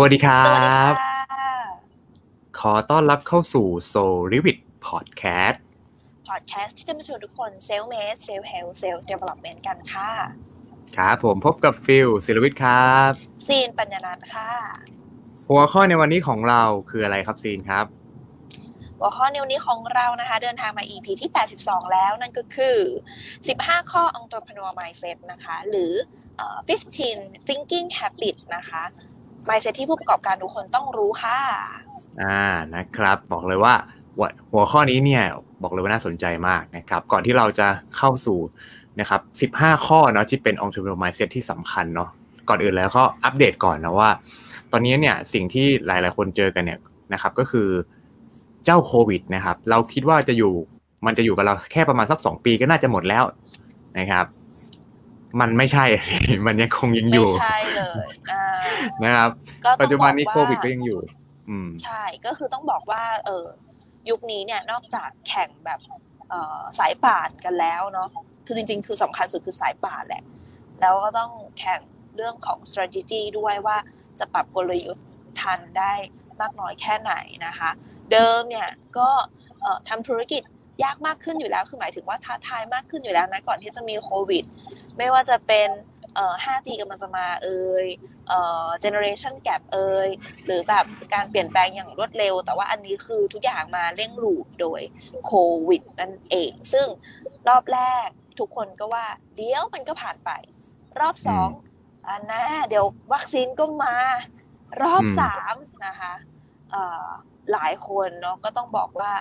สวัสดีครับสวัสดีค่ะขอต้อนรับเข้าสู่ Soul r e v i t Podcast พอดแคสต์ที่จะมาชวนทุกคนเซล f ์เมดเซล f ์เฮลเซล f ์เดเวล็อปเมนต์กันค่ะ ครับผมพบกับฟิลศิลวิทย์ครับ ซีนปัญญานันท์ค่ะ หัวข้อในวันนี้ของเราคืออะไรครับซีนครับ หัวข้อในวันนี้ของเรานะคะ เดินทางมา EP ที่ 82 แล้วนั่นก็คือ 15 ข้อ entrepreneur mindset นะคะ หรือเอ่อ15 thinking habit นะคะ mindset ที่ผู้ประกอบการทุกคนต้องรู้ค่ะ อ่านะครับ บอกเลยว่าหัวหัวข้อนี้เนี่ยบอกเลยว่าน่าสนใจมากนะครับ ก่อนที่เราจะเข้าสู่นะครับ 15 ข้อเนาะที่เป็น entrepreneur mindset ที่สำคัญเนาะก่อนอื่นแล้วก็อัปเดตก่อนนะว่า ตอนนี้เนี่ยสิ่งที่หลาย ๆ คนเจอกันเนี่ยนะครับ ก็คือเจ้าโควิดนะครับ เราคิดว่าจะอยู่มันจะอยู่กับเราแค่ประมาณสักสองปีก็น่าจะหมดแล้วนะครับ มันไม่ใช่ มันยังคงยังอไม่ยู่ใช่เลยอ่า นะครับก็ต้ปัอจงจุบบัอนกนี้ว่าโควิดก็ยังอยู่ อืมใช่ก็คือต้องบอกว่า เออยุคนี้เนี่ยนอกจากแข่งแบบเอ่อสายป่านกันแล้วเนาะคือจริง ๆ คือสำคัญสุดคือสายป่านแหละ แล้วก็ต้องแข่งเรื่องของ strategy ด้วยว่าจะปรับกลยุทธ์ทันได้มากน้อยแค่ไหนนะคะ เดิมเนี่ยก็เอ่อทำธุรกิจยากมากขึ้นอยู่แล้ว คือหมายถึงว่าท้าทายมากขึ้นอยู่แล้วนะก่อนที่จะมีโควิด ไม่ว่าจะเป็นเอ่อ 5G กำลังจะมาเอ่ย เอ่อ generation gap เอ่ยหรือแบบการเปลี่ยนแปลงอย่างรวดเร็ว แต่ว่าอันนี้คือทุกอย่างมาเร่งรูดโดยโควิดนั่นเอง ซึ่งรอบแรกทุกคนก็ว่า เดี๋ยวมันก็ผ่านไป รอบสองอันน่าเดี๋ยววัคซีนก็มา รอบอืมสามนะคะเอ่อหลายคนเนาะก็ต้องบอกว่า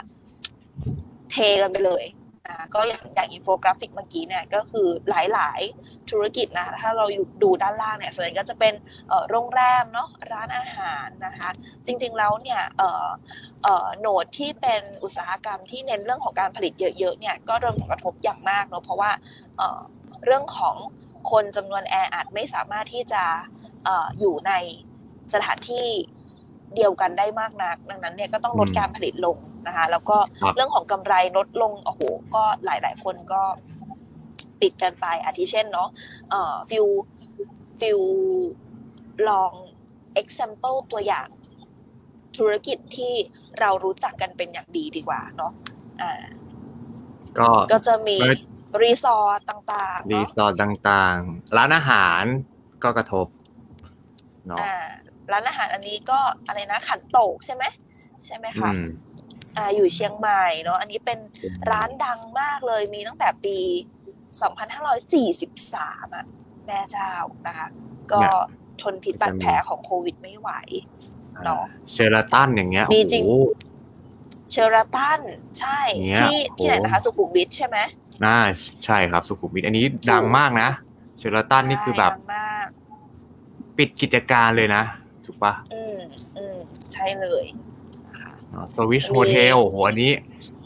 เทกันไปเลยอ่า ก็อย่างอย่างอินโฟกราฟิกเมื่อกี้เนี่ยก็คือหลายๆธุรกิจนะถ้าเราอยู่ดูด้านล่างเนี่ยส่วนใหญ่ก็จะเป็นโรงแรมเนาะร้านอาหารนะคะจริงๆแล้วเนี่ยโหนดที่เป็นอุตสาหกรรมที่เน้นเรื่องของการผลิตเยอะๆเนี่ยก็โดนผลกระทบอย่างมากเนาะเพราะว่าเรื่องของคนจำนวนแออัดไม่สามารถที่จะอยู่ในสถานที่ เดียวกันได้มากนัก ดังนั้นเนี่ยก็ต้องลดอืมการผลิตลงนะคะ แล้วก็ครับเรื่องของกำไรลดลงโอ้โหก็หลาย ๆ คนก็ปิดกันไปอาทิเช่นเนาะเอ่อฟิลฟิลลอง example ตัวอย่างธุรกิจที่เรารู้จักกันเป็นอย่างดีดีกว่าเนาะอ่าก็ก็จะมีเมื่อรีสอร์ทต่างๆรีเนาะสอร์ทต่างๆ ร้านอาหารก็กระทบเนาะอ่า ร้านอาหารอันนี้ก็อะไรนะขันโตกใช่ไหมใช่ไหมอืคะมอ่าอยู่เชียงใหม่เนาะอันนี้เป็นร้านดังมากเลยมีตั้งแต่ปี 2543อะแม่เจ้านะคะก็ทนพิษบาดแผลของโควิดไม่ไหวเนาะเชอราตันอย่างเงี้ยมีโอ้จริงโหเชอราตันใช่เนี่ยที่โอ้ที่ไหนนะคะ สุขุมวิทใช่ไหมน่าใช่ครับสุขุมวิทอันนี้ดังมากนะเชอราตันนี่คือแบบใช่ดังมากปิดกิจการเลยนะ ถูกปะอืมอืมใช่เลยนะคะสวิชมีโฮเทลโหอันนี้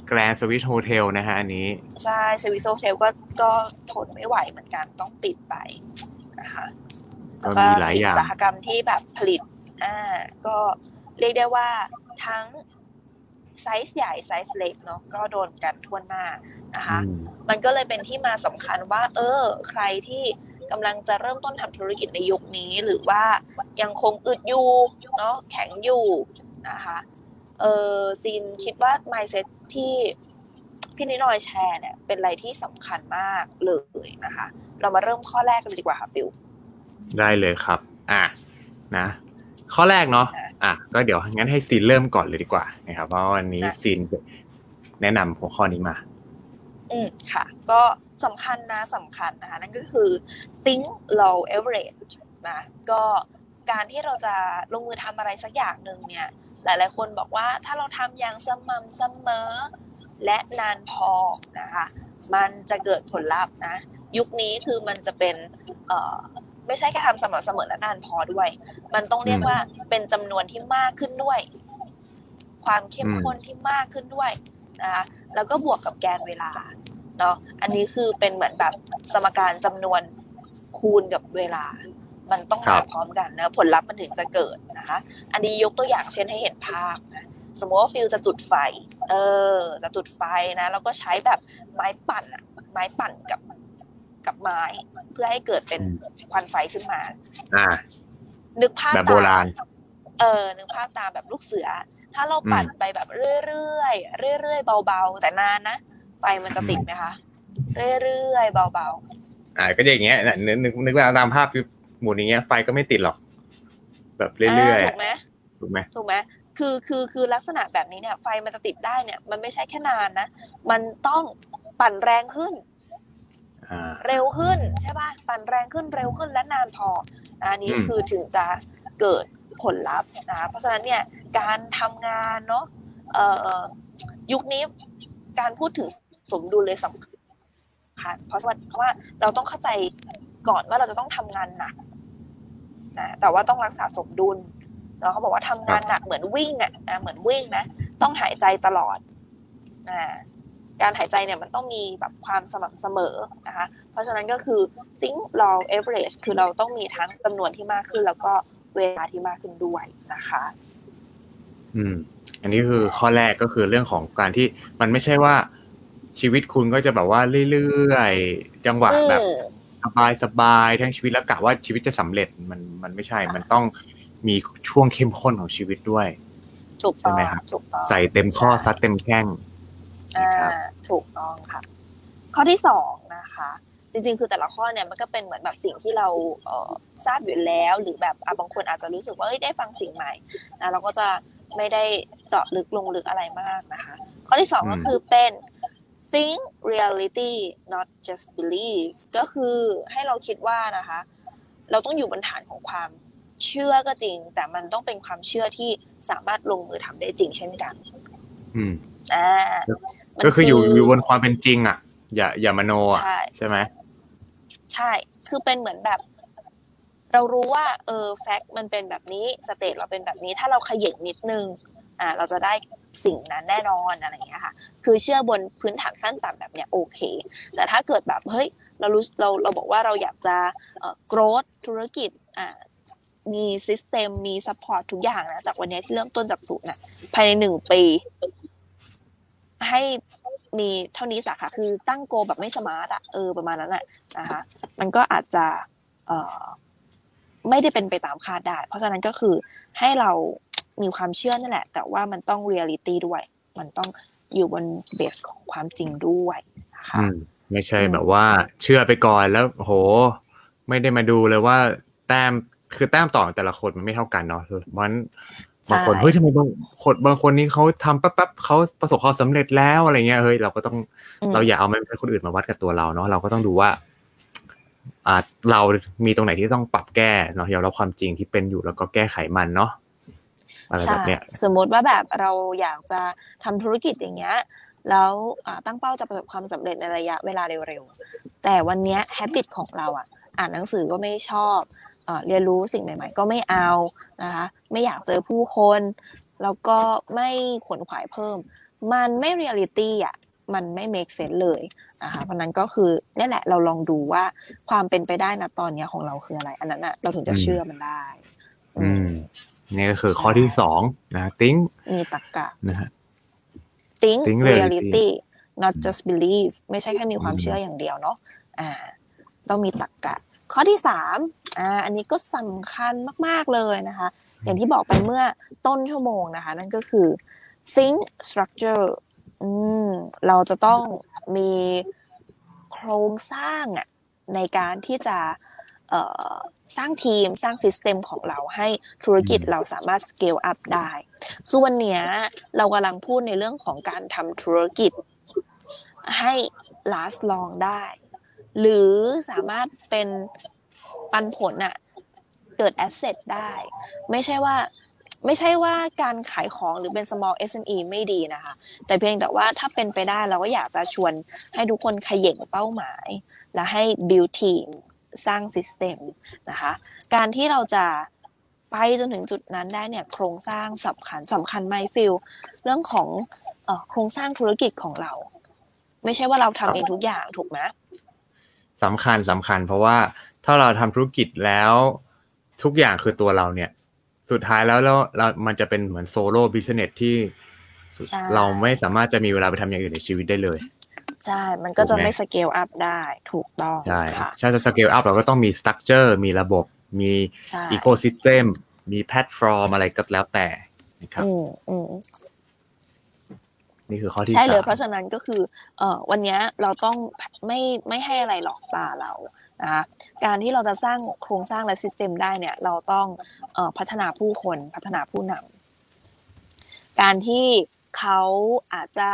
แกรนสวิชโฮเทลนะฮะอันนี้ ใช่เซวิโซเทลก็ก็ทนไม่ไหวเหมือนกันต้องปิดไปนะคะก็มีหลายอย่างอุตสาหกรรมที่แบบผลิตอ่าก็เรียกได้ว่าทั้งไซส์ใหญ่ไซส์เล็กเนาะก็โดนกันทั่วหน้านะคะอืมมันก็เลยเป็นที่มาสำคัญว่า เออ ใครที่ กำลังจะเริ่มต้นทำธุรกิจในยุคนี้ หรือว่ายังคงอึดอยู่เนาะแข็งอยู่นะคะเออซีนคิดว่า mindset ที่พี่นิดหน่อยแชร์เนี่ยเป็นอะไรที่สำคัญมากเลยนะคะ เรามาเริ่มข้อแรกกันเลยดีกว่าค่ะฟิลได้เลยครับ อะนะ ข้อแรกเนาะอะอะก็เดี๋ยวงั้นให้ซีนเริ่มก่อนเลยดีกว่านะครับเพราะว่าวันนี้อะซีนแนะนำหัวข้อนี้มา อืมค่ะ ก็สำคัญนะสำคัญนะคะ นั่นก็คือ think low average นะก็การที่เราจะลงมือทำอะไรสักอย่างหนึ่งเนี่ย หลายๆ คนบอกว่าถ้าเราทำอย่างสม่ำเสมอ และนานพอนะคะมันจะเกิดผลลัพธ์นะ ยุคนี้คือมันจะเป็นเอ่อไม่ใช่แค่ทำสม่ำเสมอและนานพอด้วย มันต้องเรียกอืมว่าเป็นจำนวนที่มากขึ้นด้วย ความเข้มอืมข้นที่มากขึ้นด้วยนะคะแล้วก็บวกกับแกนเวลา เนาะอันนี้คือเป็นเหมือนแบบสมการจำนวนคูณกับเวลา มันต้องครัมาบพร้อมกันนะผลลัพธ์มันถึงจะเกิดนะคะ อันนี้ยกตัวอย่างเช่นให้เห็นภาพนะสมมติว่าฟิลจะจุดไฟ เออ จะจุดไฟนะ แล้วก็ใช้แบบไม้ปั่นอะไม้ปั่นกับกับไม้ เพื่อให้เกิดเป็นควันไฟขึ้นมา อ่า นึกภาพแบบโบราณเออ นึกภาพตามแบบลูกเสือ ถ้าเราปั่นไปแบบเรื่อยๆ เรื่อยๆ เบาๆ แต่นานนะ ไฟมันจะติดไหมคะ เรื่อยๆเบาอ่าก็อย่างเงี้ยน่ะนึกนึกนึกว่าตามภาพหมุนอย่างเงี้ยไฟก็ไม่ติดหรอก แบบๆเรื่อยาถูกไหมๆถูกไหมถูกไหมคือคือคือลักษณะแบบนี้เนี่ย ไฟมันจะติดได้เนี่ย มันไม่ใช่แค่นานนะ มันต้องปั่นแรงขึ้นอ่าเร็วขึ้นใช่ป่ะปั่นแรงขึ้นเร็วขึ้นและนานพออันนี้อืมคือถึงจะเกิดผลลัพธ์นะเพราะฉะนั้นเนี่ยการทำงานเนาะเอ่อยุคนี้การพูดถึง สมดุลเลยสำคัญเพราะว่าเพราะว่าเราต้องเข้าใจก่อนว่าเราจะต้องทำงานหนักนะแต่ว่าต้องรักษาสมดุลแล้วเขาบอกว่าทำงานหนักเหมือนวิ่งอะนะเหมือนวิ่งนะต้องหายใจตลอดอ่าการหายใจเนี่ยมันต้องมีแบบความสม่ำเสมอนะคะ เพราะฉะนั้นก็คือ think long average คือเราต้องมีทั้งจำนวนที่มากขึ้น แล้วก็เวลาที่มากขึ้นด้วยนะคะ อืม อันนี้คือข้อแรกก็คือเรื่องของการที่มันไม่ใช่ว่า ชีวิตคุณก็จะแบบว่าเรื่อยๆจังหวะแบบอืมสบายสบายๆทั้งชีวิตแล้วกะว่าชีวิตจะสำเร็จมันมันไม่ใช่ มันต้องมีช่วงเข้มข้นของชีวิตด้วยถูกต้องใช่ไหมครับถูกต้องใส่เต็มข้อซัดเต็มแข้งอ่านะครับถูกต้องค่ะ ข้อที่สองนะคะ จริงๆ คือแต่ละข้อเนี่ยมันก็เป็นเหมือนแบบสิ่งที่เราเอ่อทราบอยู่แล้ว หรือแบบอะบางคนอาจจะรู้สึกว่าเอ้ยได้ฟังสิ่งใหม่นะเราก็จะไม่ได้เจาะลึกลงลึกอะไรมากนะคะ ข้อที่สองอืมก็คือเป็น think reality not just believe ก็คือให้เราคิดว่านะคะ เราต้องอยู่บนฐานของความเชื่อก็จริง แต่มันต้องเป็นความเชื่อที่สามารถลงมือทำได้จริงเช่นกัน อืมอ่ามันก็คืออยู่อยู่บนความเป็นจริง อะ อย่าอย่ามโนอะใช่ใช่ไหมใช่ คือเป็นเหมือนแบบ เรารู้ว่า เออ fact มันเป็นแบบนี้ state เราเป็นแบบนี้ ถ้าเราขยับนิดนึง อ่าเราจะได้สิ่งนั้นแน่นอนอะไรอย่างเงี้ยค่ะ คือเชื่อบนพื้นฐานขั้นต่ำแบบเนี้ยโอเค แต่ถ้าเกิดแบบเฮ้ยเรารู้เราเราบอกว่าเราอยากจะเอ่อ growth ธุรกิจอ่ามี system มี support ทุกอย่างนะจากวันนี้ที่เริ่มต้นจากศูนย์น่ะภายในหนึ่งปีให้มีเท่านี้สาขาคือตั้ง goal แบบไม่ smart อะเออประมาณนั้นแหละนะคะมันก็อาจจะเอ่อไม่ได้เป็นไปตามคาดได้ เพราะฉะนั้นก็คือให้เรา มีความเชื่อนั่นแหละ แต่ว่ามันต้องเรียลิตี้ด้วย มันต้องอยู่บนเบสของความจริงด้วยนะคะอืมไม่ใช่อืมแบบว่า เชื่อไปก่อนแล้วโห ไม่ได้มาดูเลยว่า แต้มคือแต้มต่อของแต่ละคนมันไม่เท่ากันเนาะมันบางคนเฮ้ยทำไมบางคนบางคนนี้เขาทำแป๊บๆเขาประสบความสำเร็จแล้วอะไรเงี้ยเฮ้ยเราก็ต้องอืมเราอย่าเอามันเป็นคนอื่นมาวัดกับตัวเราเนาะเราก็ต้องดูว่า อ่า เรามีตรงไหนที่ต้องปรับแก้เนาะยอมรับความจริงที่เป็นอยู่แล้วก็แก้ไขมันเนาะ อะไรแบใช่บเนี้ยสมมติว่าแบบเราอยากจะทำธุรกิจอย่างเงี้ยแล้วอ่าตั้งเป้าจะประสบความสำเร็จในระยะเวลาเร็วๆแต่วันเนี้ย habit ของเราอะอ่านหนังสือก็ไม่ชอบเอ่อเรียนรู้สิ่งใหม่ ๆ ก็ไม่เอานะคะไม่อยากเจอผู้คน แล้วก็ไม่ขวนขวายเพิ่ม มันไม่ reality อะมันไม่ make sense เลยนะคะเพราะนั้นก็คือเนี่ยแหละเราลองดูว่าความเป็นไปได้นะตอนเนี้ยของเราคืออะไร อันนั้นอะเราถึงจะอืมเชื่อมันได้ อือืมม นี่ก็คือข้อที่สองนะติ้งมีตรรกะนะฮะ think Think reality reality not just believe ไม่ใช่แค่มีความอืมเชื่ออย่างเดียวเนาะอ่า ต้องมีตรรกะ ข้อที่สามอ่าอันนี้ก็สำคัญมาก ๆ เลยนะคะ อย่างที่บอกไปเมื่อต้นชั่วโมงนะคะ นั่นก็คือ think structure อืมเราจะต้องมีโครงสร้างอะในการที่จะเอ่อ สร้างทีมสร้างซิสเต็มของเราให้ธุรกิจอืมเราสามารถ scale up ได้ คือวันเนี้ยเรากำลังพูดในเรื่องของการทำธุรกิจ ให้ last long ได้ หรือสามารถเป็นปันผลอะเกิด asset ได้ ไม่ใช่ว่าไม่ใช่ว่าการขายของหรือเป็น small SME ไม่ดีนะคะ แต่เพียงแต่ว่าถ้าเป็นไปได้เราก็อยากจะชวนให้ทุกคนขย่งเป้าหมาย และให้ build team สร้าง system นะคะ การที่เราจะไปจนถึงจุดนั้นได้เนี่ยโครงสร้างสำคัญสำคัญไหมฟิลเรื่องของเออโครงสร้างธุรกิจของเรา ไม่ใช่ว่าเราทำเองทุกอย่างถูกไหมสำคัญสำคัญ เพราะว่าถ้าเราทำธุรกิจแล้วทุกอย่างคือตัวเราเนี่ย สุดท้ายแล้วแล้วเรามันจะเป็นเหมือน solo business ที่ใช่เราไม่สามารถจะมีเวลาไปทำอย่างอื่นในชีวิตได้เลย ใช่ มันก็จะถูกไหมไม่ scale up ได้ถูกต้องใช่ค่ะถ้าจะ scale up เราก็ต้องมี structure มีระบบ มีใช่ ecosystemมีแพลตฟอร์มอะไรก็แล้วแต่นะครับอืมอืมนี่คือข้อที่ใช่เลยสามเพราะฉะนั้นก็คือเอ่อวันเนี้ยเราต้องไม่ไม่ให้อะไรหลอกตาเรานะคะการที่เราจะสร้างโครงสร้างและ system ได้เนี่ย เราต้องเอ่อพัฒนาผู้คนพัฒนาผู้นำการที่เขาอาจจะ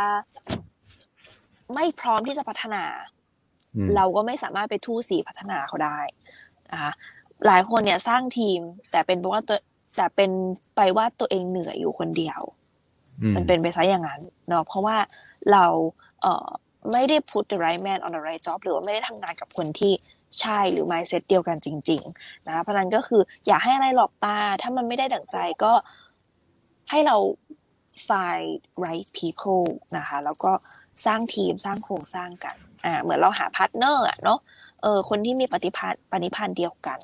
ไม่พร้อมที่จะพัฒนาอืมเราก็ไม่สามารถไปทู่ซี้พัฒนาเขาได้นะคะหลายคนเนี่ยสร้างทีม แต่เป็นเพราะว่าตัวแต่เป็นไปว่าตัวเองเหนื่อยอยู่คนเดียวอืมมันเป็นไปซะอย่างนั้นเนาะเพราะว่าเราเอ่อไม่ได้ put the right man on the right job หรือว่าไม่ได้ทำงานกับคนที่ใช่หรือ mindset เดียวกันจริง ๆ นะเพราะฉะนั้นก็คืออย่าให้อะไรหลอกตา ถ้ามันไม่ได้ดั่งใจก็ให้เรา find right people นะคะ แล้วก็ สร้างทีมสร้างโครงสร้างกัน อ่า เหมือนเราหา partner อะเนาะ เออ คนที่มีปฏิพันธ์ปณิพันธ์เดียวกัน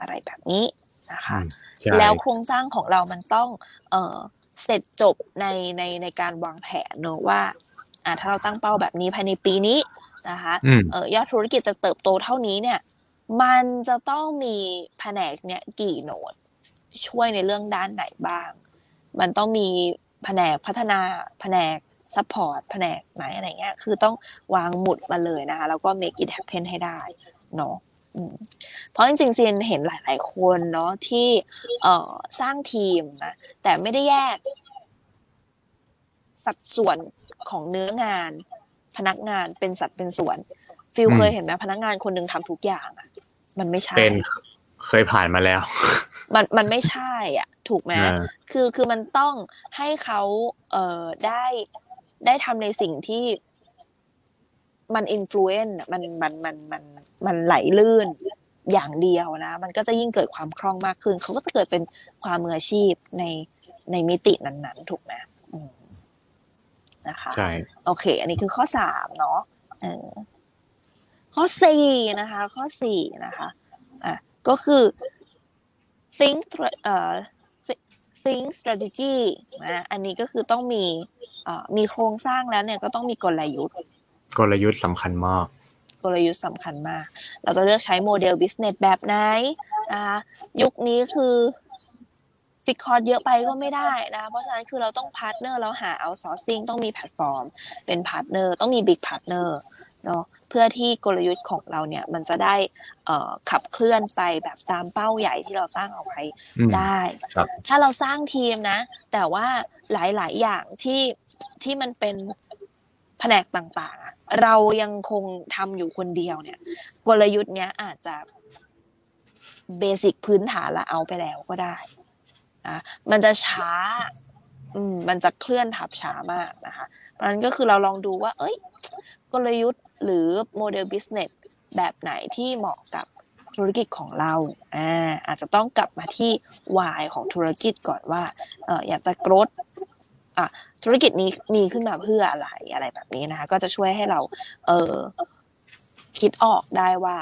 อะไรแบบนี้นะคะอืมใช่แล้วโครงสร้างของเรามันต้อง เอ่อเสร็จจบในในในการวางแผนเนอะว่า อ่า ถ้าเราตั้งเป้าแบบนี้ภายในปีนี้นะคะอืมเอ่อยอดธุรกิจจะเติบโตเท่านี้เนี่ย มันจะต้องมีแผนกเนี่ยกี่ node ช่วยในเรื่องด้านไหนบ้าง มันต้องมีแผนกพัฒนาแผนก support แผนกไหนอะไรเงี้ย คือต้องวางหมุดมาเลยนะคะ แล้วก็ make it happen ให้ได้เนาะอืมเพราะจริงๆซีนเห็นหลายๆคนเนาะที่เอ่อสร้างทีมนะแต่ไม่ได้แยก สัดส่วนของเนื้องาน พนักงานเป็นสัดเป็นส่วนฟิลอืมเคยเห็นไหมพนักงานคนหนึ่งทำทุกอย่างอะมันไม่ใช่เป็นเคยผ่านมาแล้ว มันมันไม่ใช่ อะ ถูกไหมอ่าคือคือมันต้องให้เขาเอ่อได้ ได้ทำในสิ่งที่มันอิ f ฟลูเอนซ์มันมันมันมันมันไหลลื่นอย่างเดียวนะ มันก็จะยิ่งเกิดความคล่องมากขึ้น เขาก็จะเกิดเป็นความมืออาชีพในในมิตินั้นๆ ถูกไหมอืมนะคะใช่โอเค อันนี้คือข้อสามเนาะเออข้อสี่นะคะ ข้อสี่นะคะอะก็คือ think thre- เอ่อ think strategy นะอันนี้ก็คือต้องมีเอ่อมีโครงสร้างแล้วเนี่ยก็ต้องมีกลยุทธ์ กลยุทธ์สำคัญมาก กลยุทธ์สำคัญมาก เราจะเลือกใช้โมเดล business แบบไหนนะคะยุคนี้คือ fix cost เยอะไปก็ไม่ได้นะคะเพราะฉะนั้นคือเราต้อง partner เราหา outsourcing ต้องมีแพลตฟอร์ม เป็น partner ต้องมี big partner เนาะเพื่อที่กลยุทธ์ของเราเนี่ยมันจะได้เอ่อขับเคลื่อนไปแบบตามเป้าใหญ่ที่เราตั้งเอาไว้อืมได้ครับถ้าเราสร้างทีมนะ แต่ว่าหลาย ๆ อย่างที่ที่มันเป็นแผนกต่างๆอะเรายังคงทำอยู่คนเดียวเนี่ย กลยุทธ์เนี้ยอาจจะเบสิกพื้นฐานละเอาไปแล้วก็ได้ นะมันจะช้า อืมมันจะเคลื่อนทับช้ามากนะคะ เพราะฉะนั้นก็คือเราลองดูว่า เอ้ย กลยุทธ์หรือโมเดล business แบบไหนที่เหมาะกับธุรกิจของเรา อ่า อาจจะต้องกลับมาที่ why ของธุรกิจก่อนว่า เอออยากจะ growth อะ ธุรกิจนี้มีขึ้นมาเพื่ออะไรอะไรแบบนี้นะคะ ก็จะช่วยให้เรา เออคิดออกได้ว่า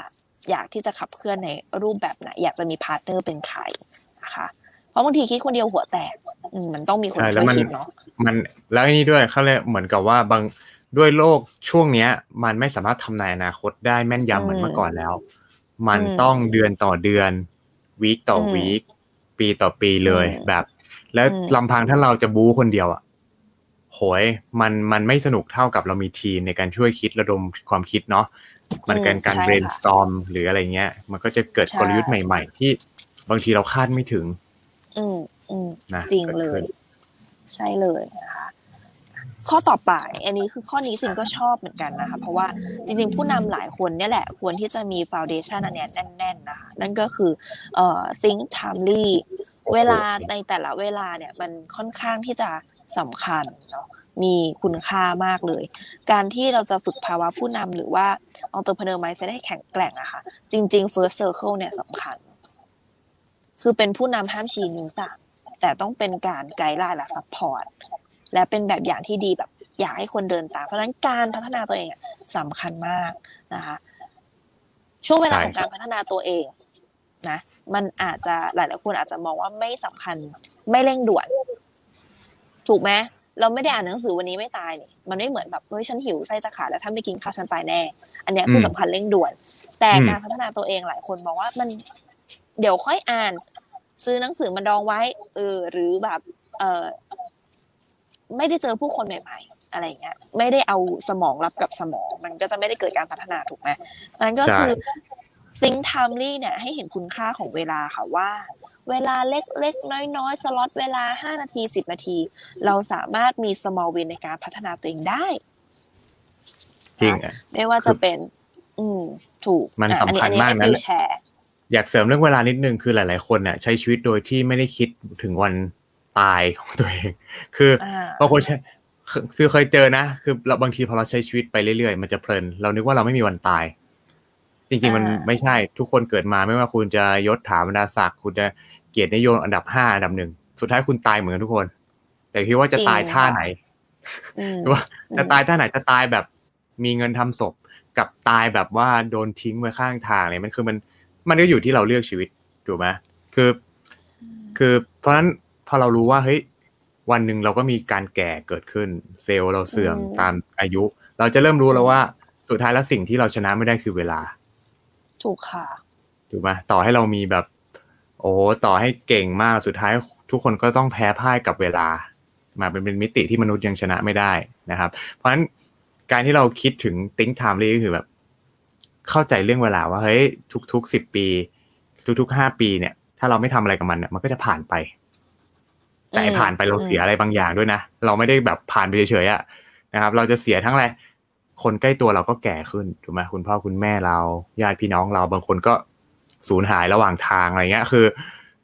อยากที่จะขับเคลื่อนในรูปแบบไหน อยากจะมี partner เป็นใครนะคะ ราะบางทีคิดคนเดียวหัวแตกอืมมันต้องมีคนใช่แล้ช่ววยมันคิดเนาะมันแล้วอันนี้ด้วยเขาเลยกเหมือนกับว่าบางด้วยโลกช่วงเนี้ย มันไม่สามารถทำนายอนาคตได้แม่นยำเหมือนเมื่อก่อนแล้ว มันต้องเดือนต่อเดือนวีคต่อวีคปีต่อปีเลยแบบ แล้วลำพังถ้าเราจะบู๊คนเดียวอะโหยมันมันไม่สนุกเท่ากับเรามีทีมในการช่วยคิดระดมความคิดเนาะมันเป็นการ brainstorm หรืออะไรเงี้ย มันก็จะเกิดกลยุทธ์ใหม่ ๆ ที่บางทีเราคาดไม่ถึง อืมอืมนะจริงเลกิดยขึ้นใช่เลยนะคะข้อต่อไป อันนี้คือข้อนี้สิงก็ชอบเหมือนกันนะคะเพราะว่าจริงๆผู้นำหลายคนเนี่ยแหละ ควรที่จะมีฟ u n เดชันอันเนี้ยแน่นๆนะคะนั่นก็คือเอ่อ think timely เวลาในแต่ละเวลาเนี่ยมันค่อนข้างที่จะสำคัญเนาะมีคุณค่ามากเลย การที่เราจะฝึกภาวะผู้นำหรือว่า entrepreneur mindset ให้แข็งแกร่งอะค่ะ จริง ๆ first circle เนี่ยสำคัญ คือเป็นผู้นำห้ามชี้นิ้วสั่งแต่ต้องเป็นการ guideline และ support และเป็นแบบอย่างที่ดีแบบอยากให้คนเดินตาม เพราะฉะนั้นการพัฒนาตัวเองอะสำคัญมากนะคะ ช่วงเวลาใช่ของการพัฒนาตัวเองนะมันอาจจะหลายๆคนอาจจะมองว่าไม่สำคัญไม่เร่งด่วน ถูกไหมเราไม่ได้อ่านหนังสือวันนี้ไม่ตายนี่มันไม่เหมือนแบบเฮ้ยฉันหิวไส้จะขาดแล้วถ้าไม่กินข้าวฉันตายแน่ อันเนี้ยคือมสำคัญเร่งด่วน แต่อืมการพัฒนาตัวเองหลายคนมองว่ามัน เดี๋ยวค่อยอ่าน ซื้อหนังสือมาดองไว้ เออ หรือแบบ เออไม่ได้เจอผู้คนใหม่ ๆ อะไรเงี้ย ไม่ได้เอาสมองรับกับสมอง มันก็จะไม่ได้เกิดการพัฒนาถูกไหมนั้นก็คือ think timely เนี่ย ให้เห็นคุณค่าของเวลาค่ะว่า เวลาเล็กๆ น้อยๆ สล็อตเวลา5นาที10นาที เราสามารถมี small win ในการพัฒนาตัวเองได้จริงอะไม่ว่าจะเป็น อืม ถูกมันอะสำคัญอัมากนะให้ฟิวแชร์ อยากเสริมเรื่องเวลานิดนึงคือหลาย ๆ คนเนี่ยใช้ชีวิตโดยที่ไม่ได้คิดถึงวันตายของตัวเอง คืออาบางคนใช้คือฟิลเคยเจอนะ คือเราบางทีพอเราใช้ชีวิตไปเรื่อย ๆ มันจะเพลิน เรานึกว่าเราไม่มีวันตาย จริง ๆ มันอ่าไม่ใช่ทุกคนเกิดมาไม่ว่าคุณจะยศถาบรรดาศักดิ์คุณจะเกียรตินิยมอันดับห้าอันดับหนึ่งสุดท้ายคุณตายเหมือนกันทุกคน แต่คิดว่าจะตายท่าไหนอืมหรือว่าจะตายท่าไหนจะตายแบบมีเงินทำศพกับตายแบบว่าโดนทิ้งไว้ข้างทางเนี่ยมันคือมัน มันก็อยู่ที่เราเลือกชีวิตถูกไหมคือ คือเพราะฉะนั้นพอเรารู้ว่าเฮ้ยวันหนึ่งเราก็มีการแก่เกิดขึ้น เซลล์เราเสื่อมอืมตามอายุ เราจะเริ่มรู้แล้วว่าสุดท้ายแล้วสิ่งที่เราชนะไม่ได้คือเวลา ถูกค่ะถูกไหมต่อให้เรามีแบบ โอ้โหต่อให้เก่งมากสุดท้ายทุกคนก็ต้องแพ้พ่ายกับเวลา มาเป็นเป็นมิติที่มนุษย์ยังชนะไม่ได้นะครับ เพราะฉะนั้นการที่เราคิดถึง think timely ก็คือแบบ เข้าใจเรื่องเวลาว่าเฮ้ยทุกๆสิบปี ทุกๆห้าปีเนี่ย ถ้าเราไม่ทำอะไรกับมันเนี่ยมันก็จะผ่านไป แต่ไอ้อืมผ่านไปเราอืมเสียอะไรบางอย่างด้วยนะเราไม่ได้แบบผ่านไปเฉยๆอะนะครับ เราจะเสียทั้งอะไรคนใกล้ตัวเราก็แก่ขึ้นถูกไหมคุณพ่อคุณแม่เราญาติพี่น้องเราบางคนก็สูญหายระหว่างทางอะไรเงี้ย คือ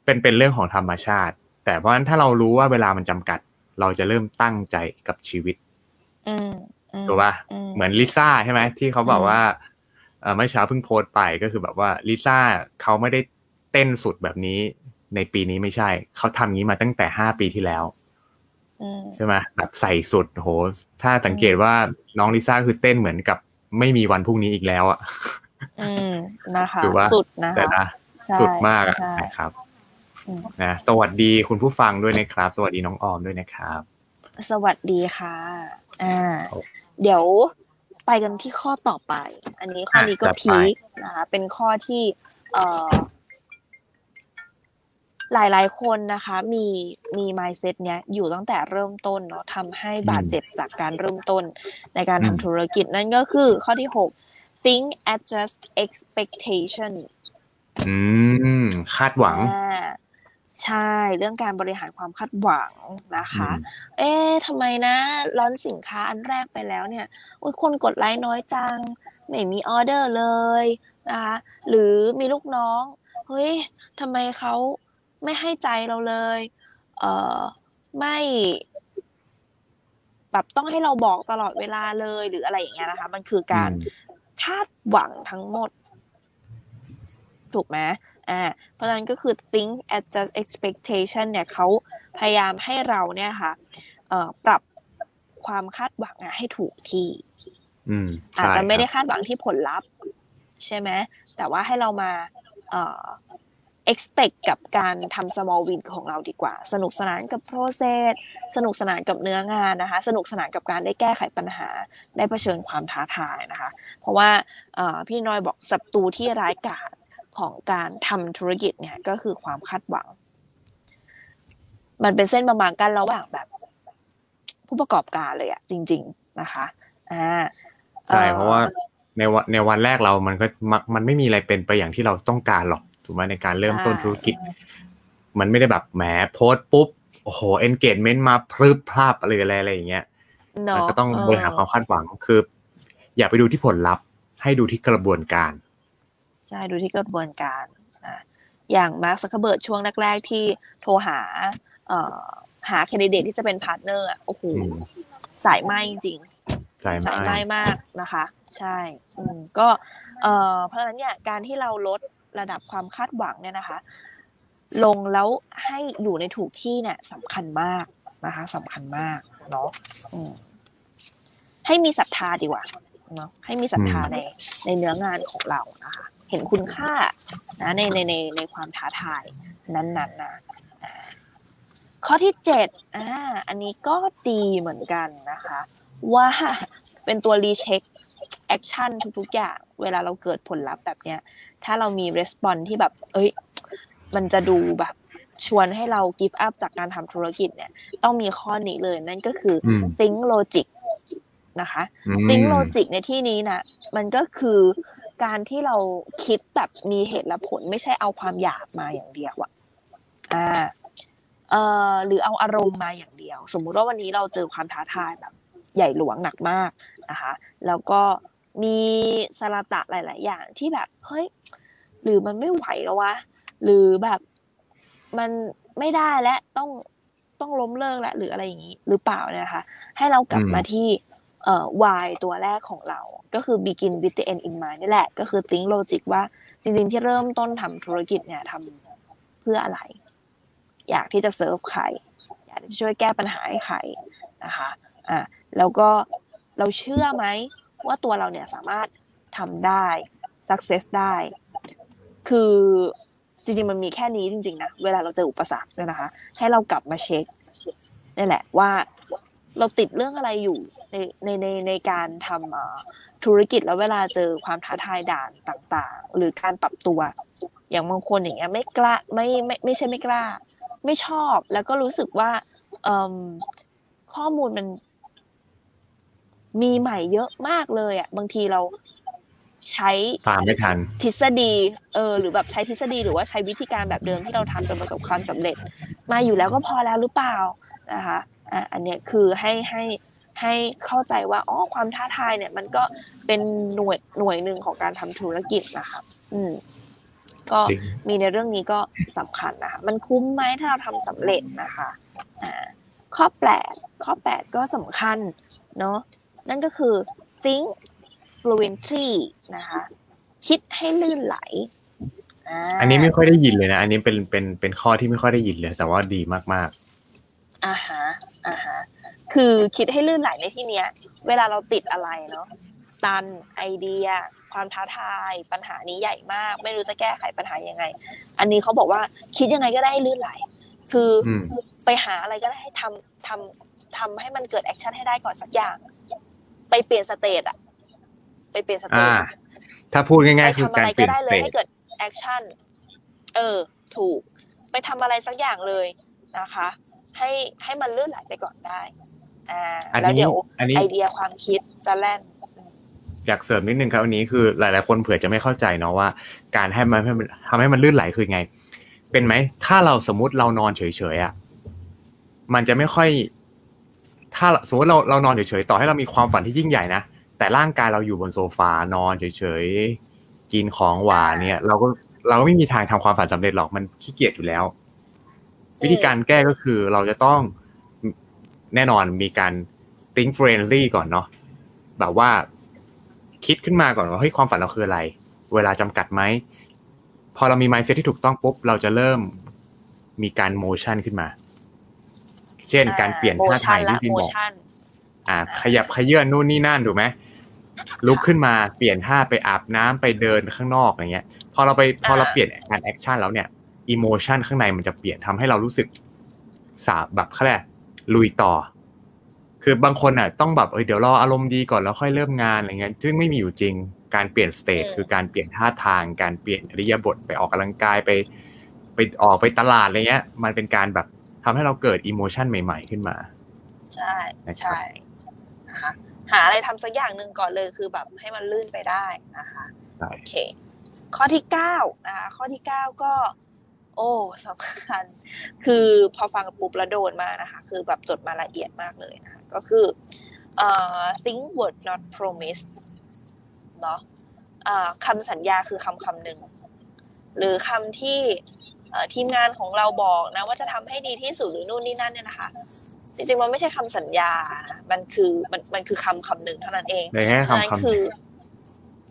เป็นเป็นเรื่องของธรรมชาติ แต่เพราะฉะนั้นถ้าเรารู้ว่าเวลามันจำกัด เราจะเริ่มตั้งใจกับชีวิตอืมอืมถูกป่ะอืมเหมือนลิซ่าใช่ไหมที่เขาบอกอืมว่า เอ่อเมื่อเช้าเพิ่งโพสต์ไปก็คือแบบว่าลิซ่าเขาไม่ได้เต้นสุดแบบนี้ในปีนี้ไม่ใช่ เขาทำงี้มาตั้งแต่ห้าปีที่แล้วอืมใช่ไหมแบบใส่สุดโห ถ้าสังเกตว่าน้องลิซ่าคือเต้นเหมือนกับไม่มีวันพรุ่งนี้อีกแล้วอะอืมนะคะถือว่าสุดนะแต่คะนะใช่สุดมากอะใช่นะครับอืมนะสวัสดีคุณผู้ฟังด้วยนะครับ สวัสดีน้องออมด้วยนะครับ สวัสดีค่ะ อ่าครับเดี๋ยว ไปกันที่ข้อต่อไป อันนี้ข้อนี้ก็อะจัดไปพีคนะคะเป็นข้อที่เอ่อหลายๆคนนะคะ มีมี mindset เนี้ยอยู่ตั้งแต่เริ่มต้นเนาะทำให้บาดเจ็บจากการเริ่มต้นในการอืมทำธุรกิจนั่นก็คือข้อที่หก think adjust expectation อืม คาดหวังอ่า ใช่เรื่องการบริหารความคาดหวังนะคะอืมเอ๊ะทำไมนะร้อนสินค้าอันแรกไปแล้วเนี่ยโอ้ยคนกดไลค์น้อยจัง ไม่มีออเดอร์เลยนะคะหรือมีลูกน้องเฮ้ยทำไมเขาไม่ให้ใจเราเลย เอ่อไม่แบบต้องให้เราบอกตลอดเวลาเลยหรืออะไรอย่างเงี้ยนะคะ มันคือการอืมคาดหวังทั้งหมด ถูกไหม อ่าเพราะฉะนั้นก็คือ think adjust expectation เนี่ยเขาพยายามให้เราเนี่ยค่ะเอ่อปรับความคาดหวังอะให้ถูกที่อืมอาจจะไม่ได้ใช่ครับคาดหวังที่ผลลัพธ์ ใช่ไหมแต่ว่าให้เรามาเอ่อ expect กับการทำ small win ของเราดีกว่า สนุกสนานกับ process สนุกสนานกับเนื้องานนะคะ สนุกสนานกับการได้แก้ไขปัญหา ได้เผชิญความท้าทายนะคะ เพราะว่าเอ่อพี่น้อยบอกศัตรูที่ร้ายกาจ ของการทำธุรกิจเนี่ยก็คือความคาดหวัง มันเป็นเส้นบางๆกันระหว่างแบบ ผู้ประกอบการเลยอะจริง ๆนะคะอ่าใช่เพราะว่าในวันในวันแรกเรามันก็มักมันไม่มีอะไรเป็นไปอย่างที่เราต้องการหรอกถูกไหมในการเริ่มต้นธุรกิจ มันไม่ได้แบบแหมโพสต์ปุ๊บโอ้โห engagement มาพรึบพลาบอะไรอะไรอะไรอย่างเงี้ยเนาะมันก็ต้องบริหารความคาดหวังคือ อย่าไปดูที่ผลลัพธ์ ให้ดูที่กระบวนการ ใช่ดูที่กระบวนการนะอย่างมาร์คซักเคอร์เบิร์กช่วงแรกๆที่โทรหาเอ่อหา candidate ที่จะเป็น partner อะโอ้โหอืมสายไหมจริงใช่ไหมสายไหมมากนะคะ ใช่อืมก็เอ่อเพราะฉะนั้นเนี่ยการที่เราลดระดับความคาดหวังเนี่ยนะคะ ลงแล้วให้อยู่ในถูกที่เนี่ยสำคัญมากนะคะสำคัญมากเนาะอืมให้มีศรัทธาดีกว่าเนาะให้มีศรัทธาในในเนื้องานของเรานะคะ เห็นคุณค่านะในในในในความท้าทายนั้นๆนะอ่าข้อที่เจ็ดอ่าอันนี้ก็ดีเหมือนกันนะคะ ว่าเป็นตัว recheck action ทุกๆ อย่าง เวลาเราเกิดผลลัพธ์แบบเนี้ย ถ้าเรามี respond ที่แบบ เอ้ย มันจะดูแบบชวนให้เรา give up จากการทำธุรกิจเนี่ย ต้องมีข้อนี้เลย นั่นก็คืออืม think logic นะคะอืม think logic ในที่นี้นะ มันก็คือ การที่เราคิดแบบมีเหตุและผลไม่ใช่เอาความอยากมาอย่างเดียวอะอ่าเอ่อหรือเอาอารมณ์มาอย่างเดียว สมมุติว่าวันนี้เราเจอความท้าทายแบบ ใหญ่หลวงหนักมากนะคะแล้วก็มีสาระตะหลาย ๆ อย่างที่แบบเฮ้ยหรือมันไม่ไหวแล้ววะหรือแบบมันไม่ได้และต้องต้องล้มเลิกแล้วหรืออะไรอย่างนี้ หรือเปล่าเนี่ยนะคะ ให้เรากลับอืมมาที่ เอ่อ why ตัวแรกของเรา ก็คือ begin with the end in mind นี่แหละ ก็คือ think logic ว่าจริงๆ ที่เริ่มต้นทำธุรกิจเนี่ยทำเพื่ออะไร อยากที่จะเซิร์ฟใคร อยากที่จะช่วยแก้ปัญหาให้ใครนะคะอะแล้วก็เราเชื่อไหมว่าตัวเราเนี่ยสามารถทำได้ success ได้ คือจริงๆ มันมีแค่นี้จริงๆ นะ เวลาเราเจออุปสรรคเนี่ยนะคะ ให้เรากลับมาเช็คนี่แหละว่าเราติดเรื่องอะไรอยู่ ในในในในการทำเอ่อธุรกิจแล้วเวลาเจอความท้าทายด่านต่างๆ หรือการปรับตัว อย่างบางคนอย่างเงี้ยไม่กล้าไม่ไม่ไม่ใช่ไม่กล้า ไม่ชอบแล้วก็รู้สึกว่าเอิ่มข้อมูลมัน มีใหม่เยอะมากเลยอะ บางทีเราใช้ตามไม่ทันทฤษฎีเออหรือแบบใช้ทฤษฎีหรือว่าใช้วิธีการแบบเดิมที่เราทำจนประสบความสำเร็จ มาอยู่แล้วก็พอแล้วหรือเปล่านะคะอะอันเนี้ยคือให้ให้ ให้เข้าใจว่าอ๋อความท้าทายเนี่ย มันก็เป็นหน่วยหน่วยหนึ่งของการทำธุรกิจนะคะอืมก็จริงมีในเรื่องนี้ก็สำคัญนะคะมันคุ้มไหมถ้าเราทำสำเร็จนะคะอ่าข้อแปดข้อแปดก็สำคัญเนาะนั่นก็คือ think fluently นะคะคิดให้ลื่นไหลาอันนี้ไม่ค่อยได้ยินเลยนะ อันนี้เป็นเป็นเป็นข้อที่ไม่ค่อยได้ยินเลย แต่ว่าดีมากอ่าฮะอ่าฮะ คือคิดให้ลื่นไหลในที่เนี้ย เวลาเราติดอะไรเนาะตันไอเดีย ความท้าทาย ปัญหานี้ใหญ่มาก ไม่รู้จะแก้ไขปัญหายังไง อันนี้เขาบอกว่าคิดยังไงก็ได้ให้ลื่นไหล คือออืมไปหาอะไรก็ได้ให้ทำทำทำให้มันเกิดแอคชั่นให้ได้ก่อนสักอย่าง ไปเปลี่ยนสเตตอะไปเปลี่ยนสๆเตอ่าตถ้าพูดไปง่ายๆคือทำอะการไรเปลี่ก็ยนได้สเลเตยจให้เกิดแอคชั่นเออ ถูก ไปทำอะไรสักอย่างเลยนะคะ ให้ให้มันลื่นไหลไปก่อนได้ อ่าอันแล้วนี้เดี๋ยวอันนี้ไอเดียความคิดจะแล่นอยากเสริมนิดนึงครับอันนี้คือหลาย ๆ คนเผื่อจะไม่เข้าใจเนาะว่า การให้มันให้มันทำให้มันลื่นไหลคือไง เป็นไหมถ้าเราสมมติเรานอนเฉย ๆ อะ มันจะไม่ค่อย ถ้าสมมติเราเรานอนเฉย ๆ ต่อให้เรามีความฝันที่ยิ่งใหญ่นะแต่ร่างกายเราอยู่บนโซฟานอนเฉย ๆ กินของหวานเนี่ย เราก็เราก็ไม่มีทางทำความฝันสำเร็จหรอกมันขี้เกียจอยู่แล้ว วิธีการแก้ก็คือเราจะต้อง แน่นอนมีการ think friendly ก่อนเนาะแบบว่าคิดขึ้นมาก่อนว่าเฮ้ยความฝันเราคืออะไร เวลาจำกัดไหม พอเรามี mindset ที่ถูกต้องปุ๊บ เราจะเริ่มมีการ motion ขึ้นมา เช่นการเปลี่ยนท่าทางที่พี่บอก motion อ่า ขยับขยื่นนู่นนี่นั่นถูกไหมลุกขึ้นมาเปลี่ยนท่าไปอาบน้ำไปเดินข้างนอกอย่างเงี้ย พอเราไปพอเราอ่าเปลี่ยนการ action แล้วเนี่ย emotion ข้างในมันจะเปลี่ยนทำให้เรารู้สึกสาบแบบเขาเรียกอะไรลุยต่อ คือบางคนอะต้องแบบเอ้ยเดี๋ยวรออารมณ์ดีก่อนแล้วค่อยเริ่มงานอะไรเงี้ยซึ่งไม่มีอยู่จริงการเปลี่ยนสเตจอืมคือการเปลี่ยนท่าทาง การเปลี่ยนอริยบทไปออกกำลังกายไป ไปออกไปตลาดอะไรเงี้ย มันเป็นการแบบทำให้เราเกิดอิโมชันใหม่ ๆ ขึ้นมา ใช่นะครับใช่นะคะหาอะไรทำสักอย่างหนึ่งก่อนเลยคือแบบให้มันลื่นไปได้นะคะใช่โอเคข้อที่เก้านะคะข้อที่เก้าก็ โอ้สำคัญ คือพอฟังปุ๊บแล้วโดนมากนะคะ คือแบบจดมาละเอียดมากเลยนะคะ ก็คือเอ่อ think word not promise เนาะเอ่อคำสัญญาคือคำคำหนึ่ง หรือคำที่เอ่อทีมงานของเราบอกนะว่าจะทำให้ดีที่สุดหรือนู่นนี่นั่นเนี่ยนะคะ จริงๆมันไม่ใช่คำสัญญานะมันคือมันมันคือคำคำหนึ่งเท่านั้นเองในแค่นั่นคำคำคือ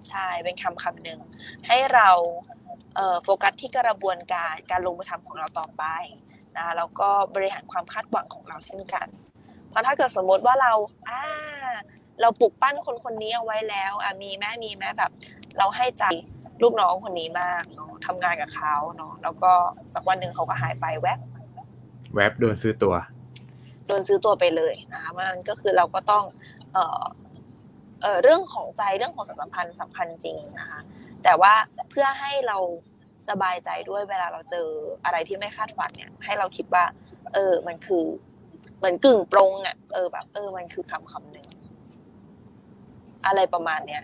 ใช่เป็นคำคำหนึ่งให้เราเอ่อ โฟกัสที่กระบวนการการลงมือทำของเราต่อไปนะแล้วก็บริหารความคาดหวังของเราเช่นกันเพราะถ้าเกิดสมมติว่าเราอ่าเราปลุกปั้นคนคนนี้เอาไว้แล้วอะมีแม่มีแม่แบบ เราให้ใจลูกน้องคนนี้มากเนาะทำงานกับเขาเนาะแล้วก็สักวันหนึ่งเขาก็หายไปแวบแว็บโดนซื้อตัวโดนซื้อตัวไปเลยนะคะเพราะฉะนั้นก็คือเราก็ต้องเอ่อเอ่อเรื่องของใจเรื่องของสัมพันธ์สำคัญจริงนะคะ แต่ว่าเพื่อให้เราสบายใจด้วยเวลาเราเจออะไรที่ไม่คาดฝันเนี่ย ให้เราคิดว่า เออ มันคือเหมือนกึ่งปรงอะเออแบบเออ มันคือคำคำหนึ่งอะไรประมาณเนี้ย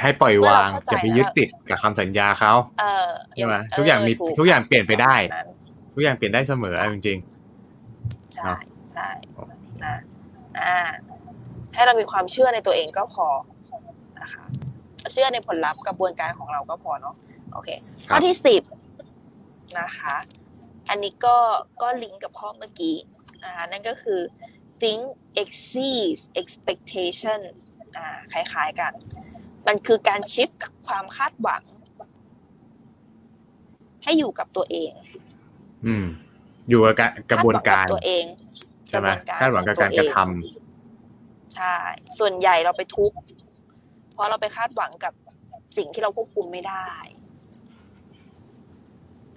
ให้ปล่อยวางเมื่อเราเข้าใจจะไปยึดติดกับคำสัญญาเขาเออใช่ไหมทุกอย่างมีถูทุกอย่างเปลี่ยนไปได้ประมาณนั้นทุกอย่างเปลี่ยนได้เสมอเอาจริงใช่เนาะใช่นะอ่าให้เรามีความเชื่อในตัวเองก็พอนะคะ เชื่อในผลลัพธ์กระบวนการของเราก็พอเนาะโอเคๆคข้รัอบที่สิบนะคะ อันนี้ก็ก็ลิงก์กับข้อเมื่อกี้นะคะนั่นก็คือ think exceeds expectation อ่าคล้ายๆกัน มันคือการชิฟความคาดหวัง ให้อยู่กับตัวเอง อืม อยู่กับกะกระบวนการคดหวังบตัวเองใช่ไหมกระบวนคาดหวังกับการกระทำใช่ส่วนใหญ่เราไปทุกข์เพ ราะเราไปคาดหวังกับสิ่งที่เราควบคุมไม่ได้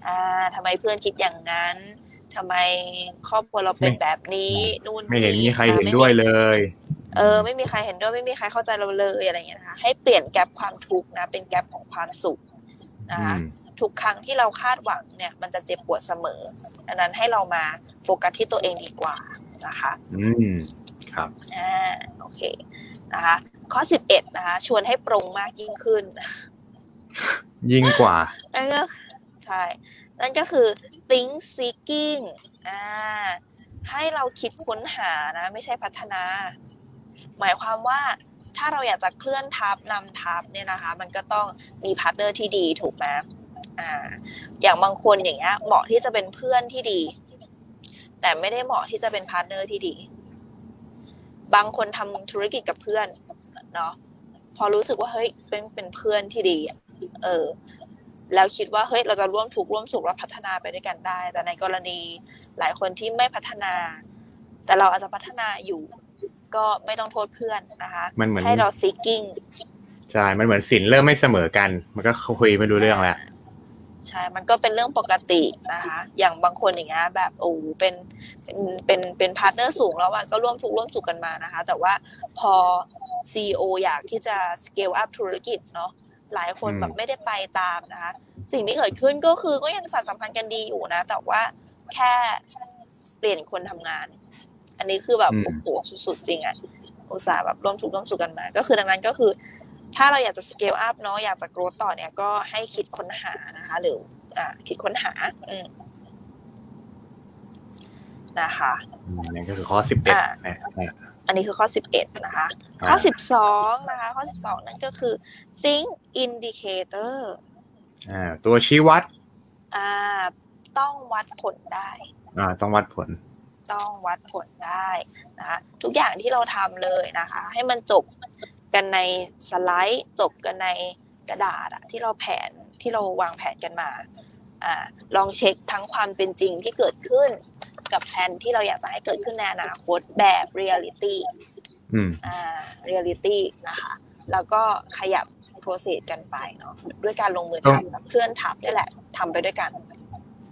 อ่าทำไมเพื่อนคิดอย่างนั้นทำไมครอบครัวเราเป็นไม่แบบนี้นู่นไม่เห็นมีใครอ่าเห็นไม่ด้วยมีเลย เออ ไม่มีใครเห็นด้วย ไม่มีใครเข้าใจเราเลยอะไรอย่างเงี้ยนะคะให้เปลี่ยนแกลบความทุกข์นะ เป็นแกลบของความสุขนะอืคะมทุกครั้งที่เราคาดหวังเนี่ย มันจะเจ็บปวดเสมอดังนั้นให้เรามาโฟกัสที่ตัวเองดีกว่านะคะ อืม ครับ อ่า โอเค นะคะ ข้อสิบเอ็ดนะคะ ชวนให้ปรงมากยิ่งขึ้น ยิ่งกว่านั่นก็ใช่นั่นก็คือ think seeking อ่าให้เราคิดค้นหานะไม่ใช่พัฒนา หมายความว่าถ้าเราอยากจะเคลื่อนทัพนำทัพเนี่ยนะคะ มันก็ต้องมี partner ที่ดีถูกไหมอ่า อย่างบางคนอย่างเงี้ยเหมาะที่จะเป็นเพื่อนที่ดี แต่ไม่ได้เหมาะที่จะเป็น partner ที่ดี บางคนทำธุรกิจกับเพื่อนเนาะพอรู้สึกว่าเฮ้ยเป็นเป็นเพื่อนที่ดีอะเออ แล้วคิดว่าเฮ้ยเราจะร่วมทุกข์ร่วมสุขและพัฒนาไปด้วยกันได้ แต่ในกรณีหลายคนที่ไม่พัฒนา แต่เราอาจจะพัฒนาอยู่ ก็ไม่ต้องโทษเพื่อนนะคะมันเหมือนให้เรา seeking ใช่ มันเหมือนศีลเริ่มไม่เสมอกัน มันก็คุยไม่รู้เรื่องแล้ว ใช่ มันก็เป็นเรื่องปกตินะคะ อย่างบางคนอย่างเงี้ยแบบโอ้โหเป็นเป็นเป็นเป็น partner สูงแล้วอะก็ร่วมทุกข์ร่วมสุขกันมานะคะ แต่ว่าพอ CEO อยากที่จะ scale up ธุรกิจเนาะหลายคนอืมแบบไม่ได้ไปตามนะคะ สิ่งที่เกิดขึ้นก็คือก็ยังสานสัมพันธ์กันดีอยู่นะ แต่ว่าแค่เปลี่ยนคนทำงาน อันนี้คือแบบโอ้โหสุดๆจริงอะอุตส่าห์แบบร่วมทุกข์ร่วมสุขกันมา ก็คือดังนั้นก็คือ ถ้าเราอยากจะ scale up เนาะอยากจะ growth ต่อเนี่ยก็ให้คิดค้นหานะคะ หรืออ่าคิดค้นหาอืมนะคะอืมนั่นก็คือข้อสิบเอ็ดอ่านะนะอันนี้คือข้อ 11 นะคะอ่าข้อ 12 นะคะ ข้อ 12 นั่นก็คือ think indicator อ่าตัวชี้วัด อ่า ต้องวัดผลได้ อ่า ต้องวัดผล ต้องวัดผลได้นะคะทุกอย่างที่เราทำเลยนะคะ ให้มันจบ กันในสไลด์จบกันในกระดาษอะที่เราแผนที่เราวางแผนกันมาอ่าลองเช็คทั้งความเป็นจริงที่เกิดขึ้น กับแผนที่เราอยากจะให้เกิดขึ้นในอนาคตแบบเรียลิตี้อืมอ่าเรียลิตี้นะคะแล้วก็ขยับโปรเซสกันไปเนาะด้วยการลงมือต้องทำแบบเคลื่อนทับนี่แหละทำไปด้วยกัน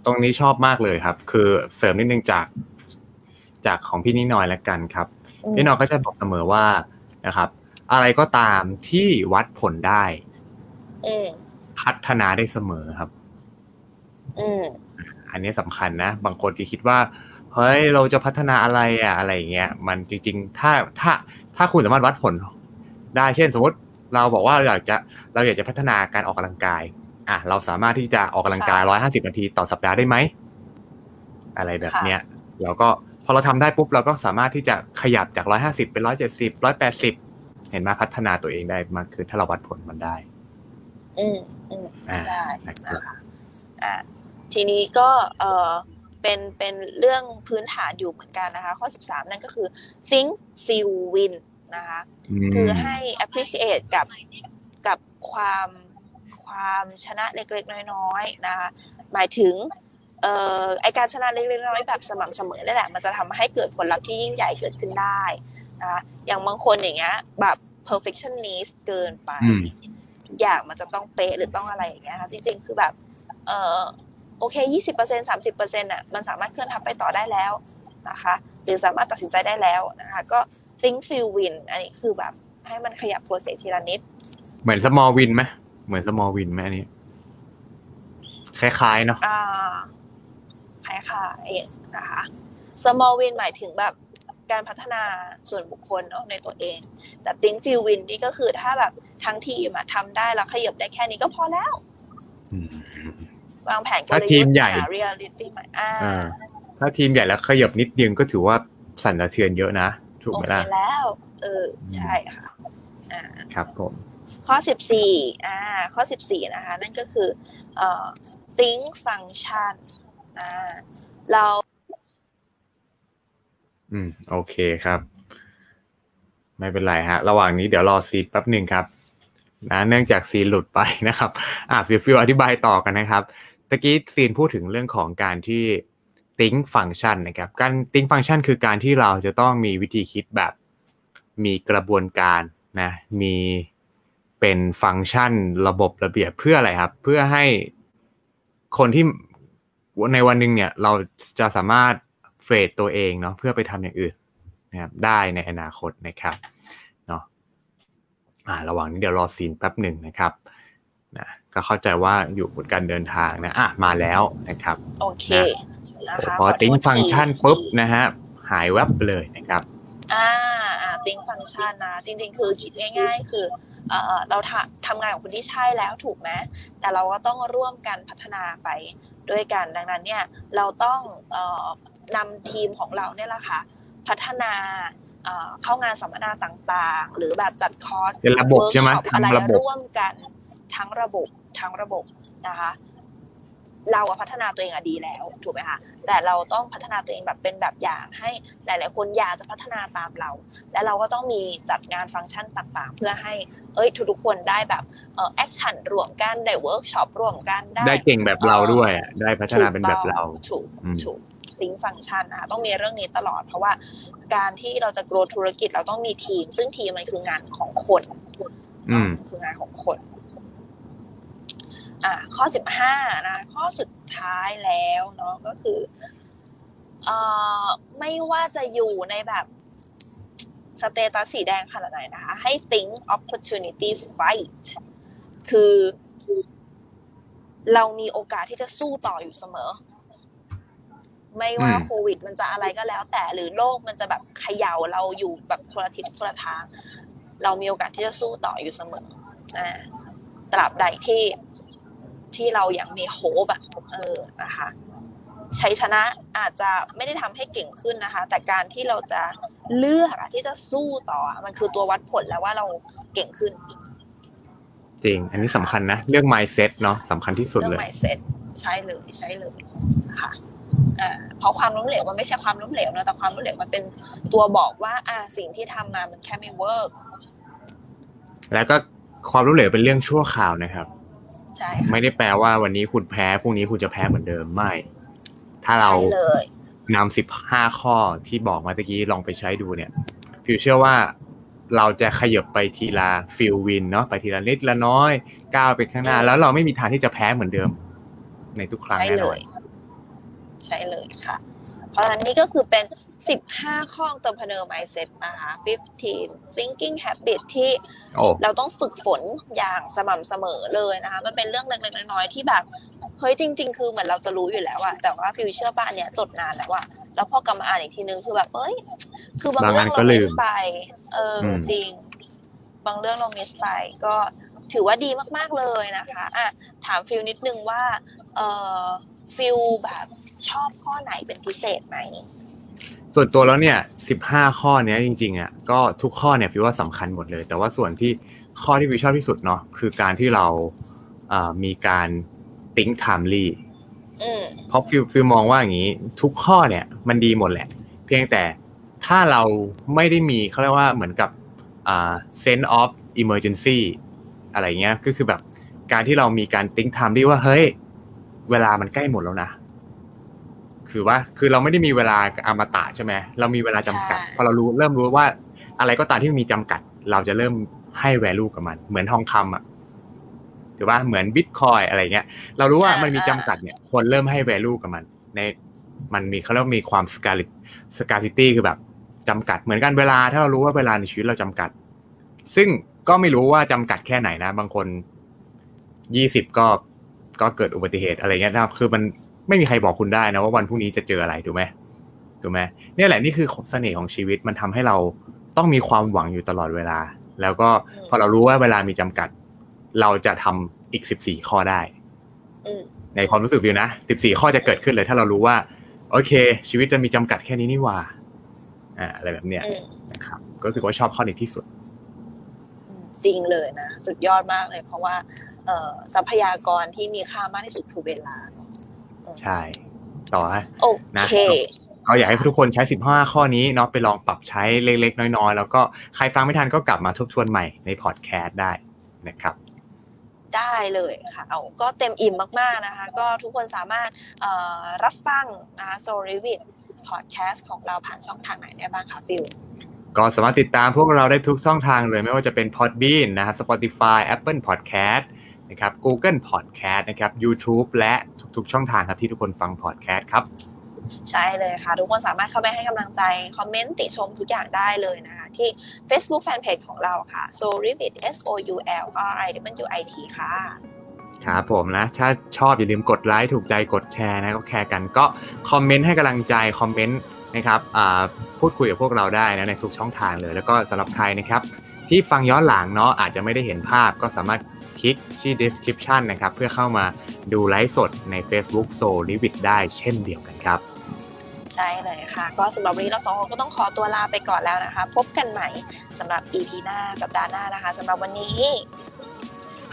ตรงนี้ชอบมากเลยครับ คือเสริมนิดนึงจากจากของพี่นิดหน่อยแล้วกันครับอืมพี่หน้อยก็จะบอกเสมอว่านะครับ อะไรก็ตามที่วัดผลได้อืมพัฒนาได้เสมอครับอืมอันนี้สำคัญนะ บางคนที่คิดว่า เฮ้ย เราจะพัฒนาอะไรอะอะไรอย่างเงี้ย มันจริง ๆ ถ้าถ้าถ้าคุณสามารถวัดผลได้ เช่น สมมติเราบอกว่าเราอยากจะเราอยากจะพัฒนาการออกกำลังกาย อะ เราสามารถที่จะออกกำลังกายร้อยห้าสิบนาทีต่อสัปดาห์ได้ไหม อะไรแบบเนี้ย เราก็พอเราทำได้ปุ๊บเราก็สามารถที่จะขยับจากร้อยห้าสิบเป็นร้อยเจ็ดสิบร้อยแปดสิบ เห็นไหมาพัฒนาตัวเองได้มากขึ้นถ้าเราวัดผลมันได้ อืมอืมอ่าใช่นะครับนะคะอ่าทีนี้ก็เออเป็นเป็นเรื่องพื้นฐานอยู่เหมือนกันนะคะ ข้อ 13 นั่นก็คือ think feel win นะคะมคือให้ appreciate กับกับความความชนะเล็กๆ น้อยๆนะคะหมายถึงเอ่อไอการชนะเล็กๆน้อยๆแบบสม่ำเสมอนี่แหละ มันจะทำให้เกิดผลลัพธ์ที่ยิ่งใหญ่เกิดขึ้นได้ นะคะอย่างบางคนอย่างเงี้ย แบบ perfectionist เกินไปอืมทุกอย่างมันจะต้องเป๊ะหรือต้องอะไรอย่างเงี้ยค่ะจริง ๆ คือแบบ เออโอเคยี่สิบเปอร์เซ็นสามสิบเปอร์เซ็นต์อะมันสามารถเคลื่อนทับไปต่อได้แล้วนะคะ หรือสามารถตัดสินใจได้แล้วนะคะ ก็ think feel win อันนี้คือแบบให้มันขยับโปรเซสทีละนิด เหมือน small win ไหมเหมือน small win ไหมอันนี้ล้ายๆเนาะอ่าคล้ายๆนะคะ small win หมายถึงแบบ การพัฒนาส่วนบุคคลเนาะในตัวเอง แต่ think feel win นี่ก็คือถ้าแบบทั้งทีมอะทำได้แล้วขยับได้แค่นี้ก็พอแล้วอืมวางแผนกถ้าลทียุทมธ์ใหญ่หา reality ใหม่อ่าอ่าถ้าทีมใหญ่แล้วขยับนิดเดียวก็ถือว่าสั่นสะเทือนเยอะนะถูกโอไหมเคล่ะแล้ว เออใช่ค่ะอ่าครับผมข้อสิบสี่อ่า ข้อสิบสี่นะคะ นั่นก็คือเอ่อ think function อ่าเรา อืม โอเคครับ ไม่เป็นไรฮะ ระหว่างนี้เดี๋ยวรอซีนแป๊บหนึ่งครับ นะเนื่องจากซีนหลุดไปนะครับ อะฟิลฟิลอธิบายต่อกันนะครับตะกี้ซีนพูดถึงเรื่องของการที่ think function นะครับ การ think function คือการที่เราจะต้องมีวิธีคิดแบบ มีกระบวนการนะ มีเป็นฟังก์ชันระบบระเบียบเพื่ออะไรครับ เพื่อให้คนที่ในวันหนึ่งเนี่ย เราจะสามารถ เฟรดตัวเองเนาะเพื่อไปทำอย่างอื่นนะครับได้ในอนาคตนะครับเนาะอ่าระหว่างนี้เดี๋ยวรอซีนแป๊บหนึ่งนะครับนะก็เข้าใจว่าอยู่บนการเดินทางนะอะมาแล้วนะครับโอเคนะคะพอขโทษติ้งทีฟังก์ชันปุ๊บนะฮะหายแวบไปเลยนะครับอ่าอ่าติ้งฟังก์ชันนะจริง ๆ คือคิดง่าย ๆ คือเอ่อเราทำทำงานกับคนที่ใช่แล้วถูกไหมแต่เราก็ต้องร่วมกันพัฒนาไปด้วยกันดังนั้นเนี่ยเราต้องเอ่อ นำทีมของเราเนี่ยแหละค่ะพัฒนาเอ่อเข้างานสัมมนาต่างๆ หรือแบบจัดคอร์สเป็นระบบใช่ไหมเวิร์กช็อปอะไรทำระบบร่วมกันทั้งระบบทั้งระบบนะคะ เราอะพัฒนาตัวเองอะดีแล้วถูกไหมคะแต่เราต้องพัฒนาตัวเองแบบเป็นแบบอย่างให้หลาย ๆ คนอยากจะพัฒนาตามเรา และเราก็ต้องมีจัดงานฟังก์ชันต่าง ๆ เพื่อให้เอ้ยทุกๆคนได้แบบเอ่อ action รวมกันได้เวิร์กช็อปรวมกันได้ได้เก่งแบบเราด้วยอะได้พัฒนาเป็นแบบเราถูกอืมถูก think function นะคะต้องมีเรื่องนี้ตลอด เพราะว่าการที่เราจะ grow ธุรกิจเราต้องมีทีม ซึ่งทีมมันคืองานของคนอืมคืองานของคน อ่า ข้อสิบห้านะ ข้อสุดท้ายแล้วเนาะก็คือเอ่อไม่ว่าจะอยู่ในแบบสเตตัสสีแดงขนาดไหนนะคะ ให้ think opportunity fight คือเรามีโอกาสที่จะสู้ต่ออยู่เสมอ ไม่ว่าอืมโควิด มันจะอะไรก็แล้ว แต่หรือโลกมันจะแบบเขย่าเราอยู่แบบคนละทิศคนละทาง เรามีโอกาสที่จะสู้ต่ออยู่เสมออ่าตราบใดที่ที่เรายังมีโฮปอะเออนะคะชัยชนะอาจจะไม่ได้ทำให้เก่งขึ้นนะคะ แต่การที่เราจะเลือกอะที่จะสู้ต่ออะมันคือตัววัดผลแล้วว่าเราเก่งขึ้น จริง อันนี้สำคัญนะ เรื่อง mindset เนาะสำคัญที่สุดเรื่องเลย mindset ใช่เลยใช่เลยนะคะอ่า เพราะความล้มเหลวมันไม่ใช่ความล้มเหลวนะแต่ความล้มเหลวมันเป็นตัวบอกว่าอ่าสิ่งที่ทำมามันแค่ไม่เวิร์กแล้วก็ความรู้เหลวเป็นเรื่องชั่วคราวนะครับใช่ค่ะไม่ได้แปลว่าวันนี้คุณแพ้พรุ่งนี้คุณจะแพ้เหมือนเดิมไม่ ถ้าเราใช่เลยนำสิบห้าข้อที่บอกมาตะกี้ลองไปใช้ดูเนี่ยฟิลเชื่อว่าเราจะขยับไปทีละฟิล win เนาะไปทีละนิดละน้อยก้าวไปข้างหน้า แล้วเราไม่มีทางที่จะแพ้เหมือนเดิม ในทุกครั้งใช่แน่นอนเลย ใช่เลยค่ะ เพราะฉะนั้นนี่ก็คือเป็น 15 ข้อ entrepreneur mindset นะคะ 15 thinking habit ที่โอ้เราต้องฝึกฝนอย่างสม่ำเสมอเลยนะคะ มันเป็นเรื่องเล็กๆน้อยๆที่แบบ เฮ้ยจริง ๆ คือเหมือนเราจะรู้อยู่แล้วอะแต่ว่าฟิลเชื่อป่ะอันเนี้ยจดนานแล้วอะแล้วพอกลับมาอ่านอีกทีนึงคือแบบเอ้ย คือบางบางเรื่อัอนงก็เราลืมิมสไป เอออมจริง บางเรื่องเรา miss ไปก็ถือว่าดีมากๆเลยนะคะอะถามฟิลนิดนึงว่า เออฟิลแบบ ชอบข้อไหนเป็นพิเศษไหม ส่วนตัวแล้วเนี่ยสิบห้าข้อเนี้ยจริงๆอะก็ทุกข้อเนี่ยฟิลว่าสำคัญหมดเลย แต่ว่าส่วนที่ข้อที่ฟิลชอบที่สุดเนาะคือการที่เราอ่ามีการ think timely อืมเพราะฟิลฟิลมองว่าอย่างนี้ ทุกข้อเนี่ยมันดีหมดแหละ เพียงแต่ถ้าเราไม่ได้มีเขาเรียกว่าเหมือนกับอ่า sense of emergency อะไรเงี้ยก็คือแบบการที่เรามีการ think timely ว่าเฮ้ย เวลามันใกล้หมดแล้วนะ คือว่าคือเราไม่ได้มีเวลาอมตะใช่ไหมเรามีเวลาจำกัดใช่พอเรารู้เริ่มรู้ว่า อะไรก็ตามที่มีจำกัด เราจะเริ่มให้ value กับมัน เหมือนทองคำอะถือว่าเหมือนบิตคอยอะไรเงี้ย เรารู้ว่ามันมีจำกัดเนี่ยคนเริ่มให้ value กับมัน ในมันมีเขาเรียกว่ามีความ scarcity scarcity คือแบบจำกัด เหมือนกันเวลาถ้าเรารู้ว่าเวลาในชีวิตเราจำกัด ซึ่งก็ไม่รู้ว่าจำกัดแค่ไหนนะ บางคนยี่สิบก็ก็เกิดอุบัติเหตุอะไรเงี้ยนะครับ คือมัน ไม่มีใครบอกคุณได้นะว่าวันพรุ่งนี้จะเจออะไรถูกไหมถูกไหมเนี่ยแหละนี่คือเสน่ห์ของชีวิตมันทำให้เราต้องมีความหวังอยู่ตลอดเวลา แล้วก็พอเรารู้ว่าเวลามีจำกัด เราจะทำอีกสิบสี่ข้อได้อืมในความรู้สึกวิวนะสิบสี่ข้อจะเกิดขึ้นเลย ถ้าเรารู้ว่า โอเค ชีวิตจะมีจำกัดแค่นี้นี่หว่าอ่าอะไรแบบเนี้ยอืมนะครับ ก็รู้สึกว่าชอบข้อนี้ที่สุดอืมจริงเลยนะ สุดยอดมากเลย เพราะว่าเอ่อทรัพยากรที่มีค่ามากที่สุดคือเวลาเนอะ ใช่ ต่อฮะโอนะเคก็อยากให้ทุกคนใช้ 15 ข้อนี้เนาะไปลองปรับใช้เล็กๆ น้อยๆ แล้วก็ใครฟังไม่ทันก็กลับมาทบทวนใหม่ในพอดแคสต์ได้นะครับได้เลยค่ะ เอาก็เต็มอิ่มมากๆนะคะ ก็ทุกคนสามารถเอ่อรับฟังนะคะ So r e v i t Podcast ของเราผ่านช่องทางไหนได้บ้างคะฟิวก็สามารถติดตามพวกเราได้ทุกช่องทางเลยไม่ว่าจะเป็น Podbean นะครับ Spotify Apple Podcast นะครับ Google Podcast นะครับ YouTube และทุกๆช่องทางครับที่ทุกคนฟัง podcast ครับ ใช่เลยค่ะ ทุกคนสามารถเข้าไปให้กำลังใจ คอมเมนต์ติชมทุกอย่างได้เลยนะคะ ที่ Facebook Fanpage ของเราค่ะ So r e v i t S O U L R I W I T ค่ะครับผมนะ ถ้าชอบอย่าลืมกดไลค์ถูกใจกดแชร์นะก็แคร์กันก็คอมเมนต์ให้กำลังใจคอมเมนต์นะครับอ่าพูดคุยกับพวกเราได้นะในทุกช่องทางเลย แล้วก็สำหรับใครนะครับ ที่ฟังย้อนหลังเนาะอาจจะไม่ได้เห็นภาพก็สามารถคลิกที่ description นะครับ เพื่อเข้ามาดูไลฟ์สดใน Facebook s o l i v i t ได้เช่นเดียวกันครับ ใช่เลยค่ะ ก็สำหรับวันนี้เราสองคนก็ต้องขอตัวลาไปก่อนแล้วนะคะ พบกันใหม่สำหรับ EP หน้าสัปดาห์หน้านะคะสำหรับวันนี้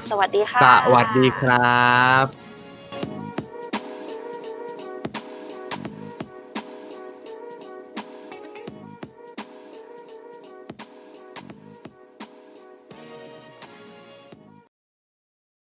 สวัสดีค่ะ สวัสดีครับ